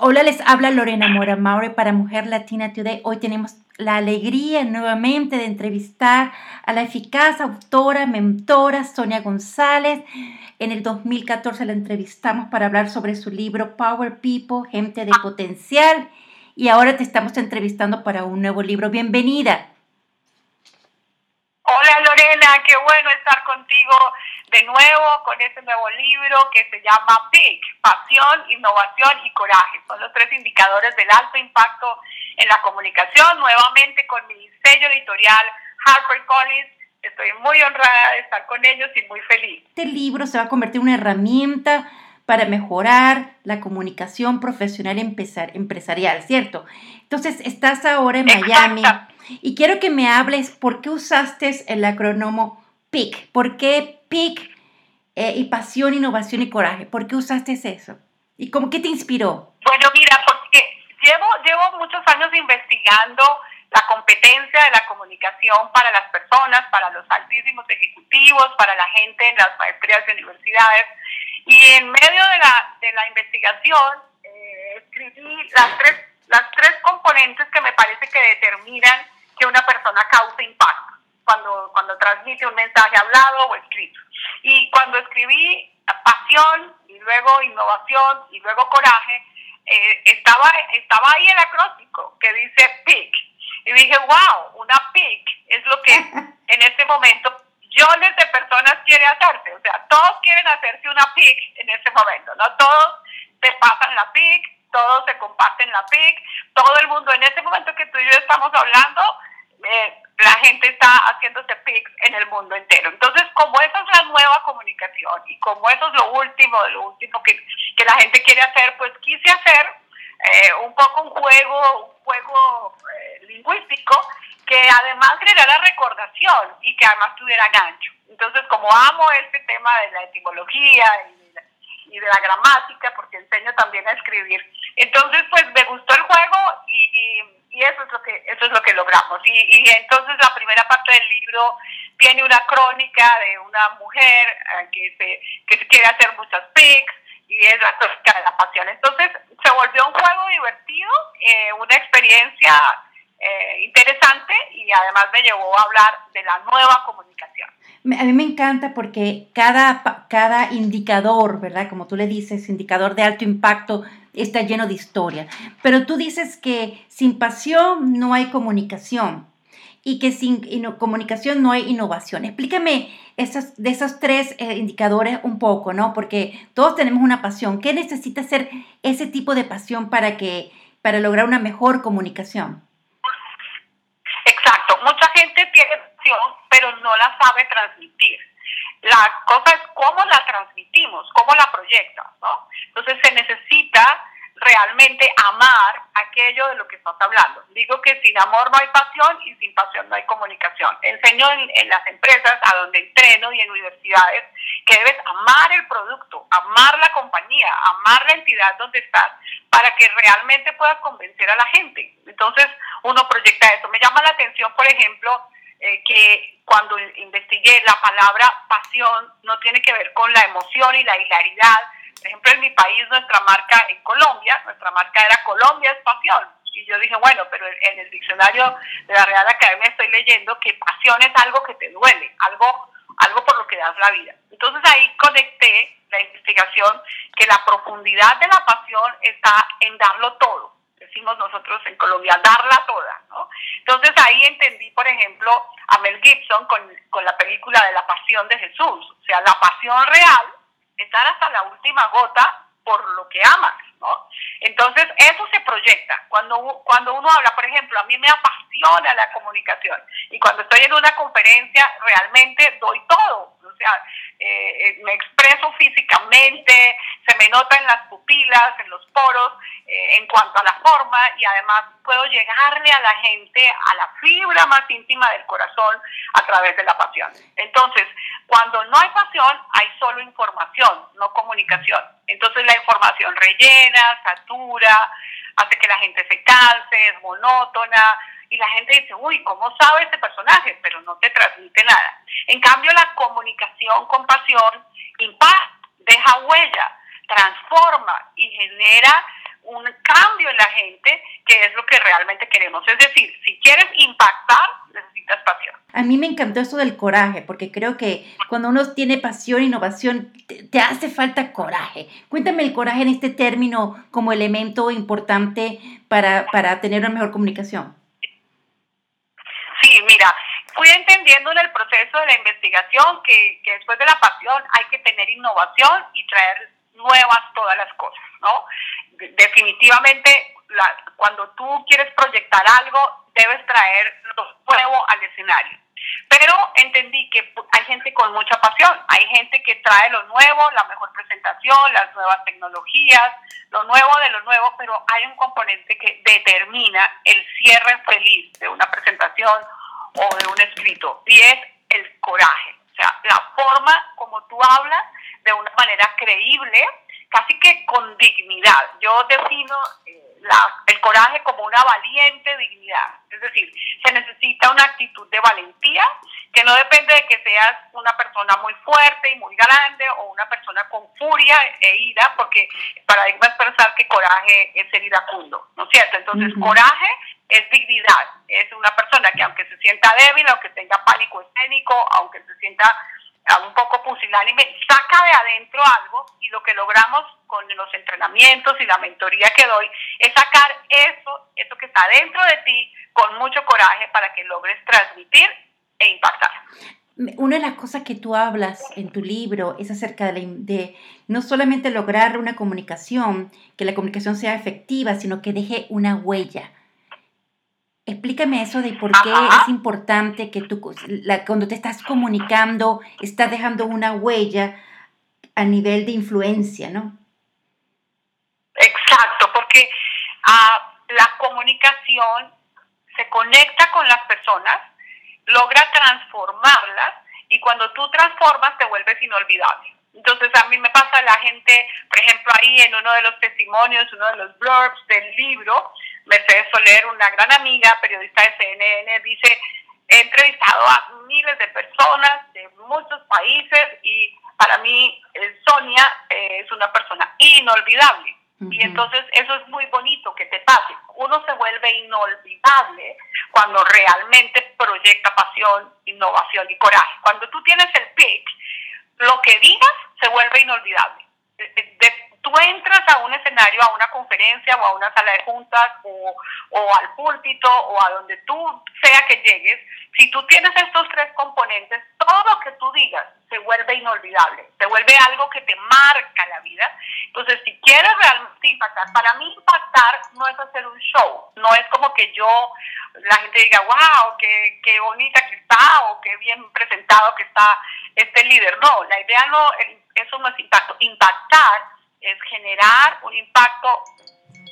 Hola, les habla Lorena Mora Maure para Mujer Latina Today. Hoy tenemos la alegría nuevamente de entrevistar a la eficaz autora, mentora Sonia González. En el 2014 la entrevistamos para hablar sobre su libro Power People, Gente de Potencial. Y ahora te estamos entrevistando para un nuevo libro. Bienvenida. Hola Lorena, qué bueno estar contigo de nuevo con este nuevo libro que se llama PIC, Pasión, Innovación y Coraje. Son los tres indicadores del alto impacto en la comunicación, nuevamente con mi sello editorial HarperCollins. Estoy muy honrada de estar con ellos y muy feliz. Este libro se va a convertir en una herramienta para mejorar la comunicación profesional empresarial, ¿cierto? Entonces, estás ahora en Miami y quiero que me hables por qué usaste el acrónomo PIC, por qué PIC eh, y pasión, innovación y coraje, ¿por qué usaste eso? ¿Y cómo qué te inspiró? Bueno, mira, porque llevo, llevo muchos años investigando la competencia de la comunicación para las personas, para los altísimos ejecutivos, para la gente en las maestrías de universidades y en medio de la, de la investigación eh, escribí las tres, las tres componentes que me parece que determinan que una persona cause impacto cuando, cuando transmite un mensaje hablado o escrito. Y cuando escribí pasión y luego innovación y luego coraje, eh, estaba, estaba ahí el acróstico que dice PIC. Y dije, wow, una PIC es lo que en este momento millones de personas quiere hacerse. O sea, todos quieren hacerse una PIC en este momento, ¿no? Todos te pasan la PIC, todos se comparten la PIC, todo el mundo en este momento que tú y yo estamos hablando, eh, la gente está haciéndose PICs en el mundo entero. Entonces, como esa es la nueva comunicación y como eso es lo último lo último que, que la gente quiere hacer, pues quise hacer eh, un poco un juego, un juego eh, lingüístico que además generara recordación y que además tuviera gancho. Entonces, como amo este tema de la etimología y de la, gramática, porque enseño también a escribir, entonces pues me gustó el juego y, y, eso es lo que eso es lo que logramos. Y, y, entonces la primera parte del libro tiene una crónica de una mujer eh, que se que quiere hacer muchas pics y es la crónica de la pasión. Entonces se volvió un juego divertido, eh, una experiencia eh, interesante y además me llevó a hablar de la nueva comunicación. A mí me encanta porque cada, cada indicador, ¿verdad? Como tú le dices, indicador de alto impacto, está lleno de historia. Pero tú dices que sin pasión no hay comunicación y que sin comunicación no hay innovación. Explícame esos, de esos tres eh, indicadores un poco, ¿no? Porque todos tenemos una pasión. ¿Qué necesita ser ese tipo de pasión para, que, para lograr una mejor comunicación? Pero no la sabe transmitir. La cosa es cómo la transmitimos, cómo la proyectas, ¿no? Entonces se necesita realmente amar aquello de lo que estás hablando. Digo que sin amor no hay pasión y sin pasión no hay comunicación. Enseño en, en, las empresas a donde entreno y en universidades que debes amar el producto, amar la compañía, amar la entidad donde estás para que realmente puedas convencer a la gente. Entonces, uno proyecta eso. Me llama la atención, por ejemplo, eh, que cuando investigué la palabra pasión no tiene que ver con la emoción y la hilaridad. Por ejemplo, en mi país, nuestra marca, en Colombia, nuestra marca era Colombia es pasión. Y yo dije, bueno, pero en el diccionario de la Real Academia estoy leyendo que pasión es algo que te duele, algo, algo por lo que das la vida. Entonces ahí conecté la investigación que la profundidad de la pasión está en darlo todo decimos nosotros en Colombia, darla toda, ¿no? Entonces ahí entendí, por ejemplo, a Mel Gibson con, con la película de la pasión de Jesús, o sea, la pasión real, estar hasta la última gota por lo que amas, ¿no? Entonces, eso se proyecta. Cuando, cuando uno habla, por ejemplo, a mí me apasiona la comunicación y cuando estoy en una conferencia realmente doy todo, o sea, eh, eh, me expreso físicamente, se me nota en las pupilas, en los poros, eh, en cuanto a la forma y además puedo llegarle a la gente a la fibra más íntima del corazón a través de la pasión. Entonces, cuando no hay pasión, hay solo información, no comunicación. Entonces la información rellena, satura, hace que la gente se canse, es monótona, y la gente dice, uy, ¿cómo sabe este personaje? Pero no te transmite nada. En cambio, la comunicación con pasión impacta, deja huella, transforma y genera un la gente, que es lo que realmente queremos. Es decir, si quieres impactar, A mí me encantó esto del coraje, porque creo que cuando uno tiene pasión, innovación, te, hace falta coraje. Cuéntame el coraje en este término como elemento importante para, para tener una mejor comunicación. Sí, mira, fui entendiendo en el proceso de la investigación que, que después de la pasión hay que tener innovación y traer nuevas todas las cosas, ¿no? Definitivamente, cuando tú quieres proyectar algo, debes traer lo nuevo al escenario. Pero entendí que hay gente con mucha pasión, hay gente que trae lo nuevo, la mejor presentación, las nuevas tecnologías, lo nuevo de lo nuevo, pero hay un componente que determina el cierre feliz de una presentación o de un escrito, y es el coraje. O sea, la forma como tú hablas de una manera creíble, casi que con dignidad. Yo defino eh, el coraje como una valiente dignidad. Es decir, se necesita una actitud de valentía que no depende de que seas una persona muy fuerte y muy grande o una persona con furia e ira, porque el paradigma es pensar que coraje es ser iracundo, ¿no es cierto? Entonces, coraje es dignidad, es una persona que aunque se sienta débil, aunque tenga pánico escénico, aunque se sienta un poco pusilánime, saca de adentro algo y lo que logramos con los entrenamientos y la mentoría que doy es sacar eso, eso que está dentro de ti con mucho coraje para que logres transmitir e impactar. Una de las cosas que tú hablas en tu libro es acerca de, de, no solamente lograr una comunicación, que la comunicación sea efectiva, sino que deje una huella. Explícame eso de por qué es importante que tú, cuando te estás comunicando, estás dejando una huella a nivel de influencia, ¿no? Exacto, porque ah, la comunicación se conecta con las personas, logra transformarlas y cuando tú transformas te vuelves inolvidable. Entonces a mí me pasa la gente, por ejemplo, ahí en uno de los testimonios, uno de los blurbs del libro, Mercedes Soler, una gran amiga, periodista de CNN, dice, he entrevistado a miles de personas de muchos países y para mí eh, Sonia eh, es una persona inolvidable. Y entonces eso es muy bonito que te pase. Uno se vuelve inolvidable cuando realmente proyecta pasión, innovación y coraje. Cuando tú tienes el pick, lo que digas se vuelve inolvidable. Tú entras a un escenario, a una conferencia o a una sala de juntas o, o al púlpito o a donde tú sea que llegues, si tú tienes estos tres componentes, todo lo que tú digas se vuelve inolvidable, se vuelve algo que te marca la vida. Entonces, si quieres realmente impactar, para mí impactar no es hacer un show, no es como que yo, la gente diga, wow, qué, qué bonita que está o qué bien presentado que está este líder. No, la idea no, eso no es impacto. Impactar es generar un impacto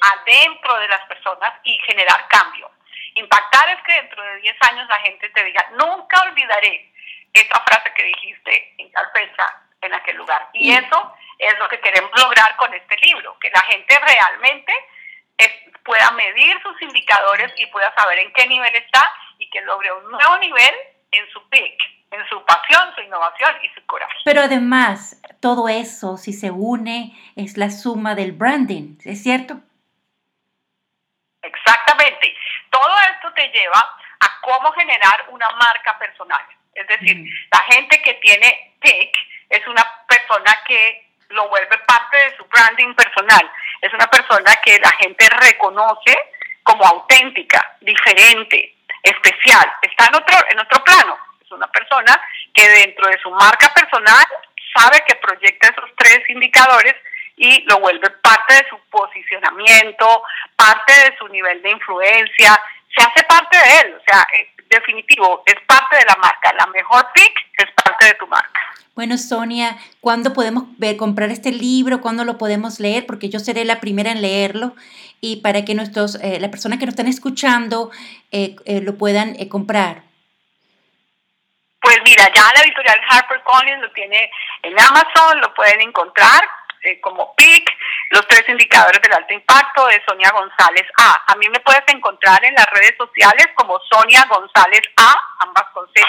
adentro de las personas y generar cambio. Impactar es que dentro de 10 años la gente te diga, nunca olvidaré esa frase que dijiste en tal fecha, en aquel lugar. Y eso es lo que queremos lograr con este libro, que la gente realmente pueda medir sus indicadores y pueda saber en qué nivel está y que logre un nuevo nivel en su peak, en su pasión, su innovación y su coraje. Pero además, todo eso, si se une, es la suma del branding, ¿es cierto? Exactamente. Todo esto te lleva a cómo generar una marca personal. Es decir, la gente que tiene TIC es una persona que lo vuelve parte de su branding personal. Es una persona que la gente reconoce como auténtica, diferente, especial. Está en otro, en otro plano. Persona que dentro de su marca personal sabe que proyecta esos tres indicadores y lo vuelve parte de su posicionamiento, parte de su nivel de influencia, se hace parte de él, o sea, definitivo, es parte de la marca, la mejor pick es parte de tu marca. Bueno, Sonia, ¿cuándo podemos comprar este libro? ¿Cuándo lo podemos leer? Porque yo seré la primera en leerlo y para que nuestros, eh, las personas que nos están escuchando eh, eh, lo puedan comprar. Pues mira, ya la editorial HarperCollins lo tiene en Amazon, lo pueden encontrar eh, como PIC, los tres indicadores del alto impacto de Sonia González A. A mí me puedes encontrar en las redes sociales como Sonia González A, ambas con Z.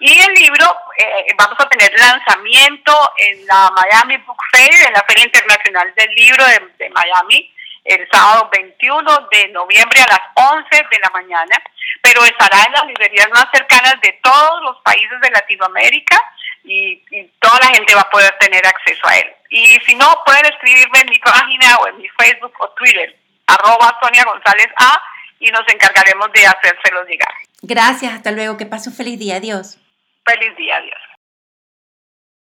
Y el libro, eh, vamos a tener lanzamiento en la Miami Book Fair, en la Feria Internacional del Libro de, Miami, el sábado 21 de noviembre a las 11 de la mañana, pero estará en las librerías más cercanas de todos los países de Latinoamérica y, toda la gente va a poder tener acceso a él. Y si no, pueden escribirme en mi página o en mi Facebook o Twitter, arroba Sonia González A, y nos encargaremos de hacérselos llegar. Gracias, hasta luego, que pase un feliz día, adiós. Feliz día, adiós.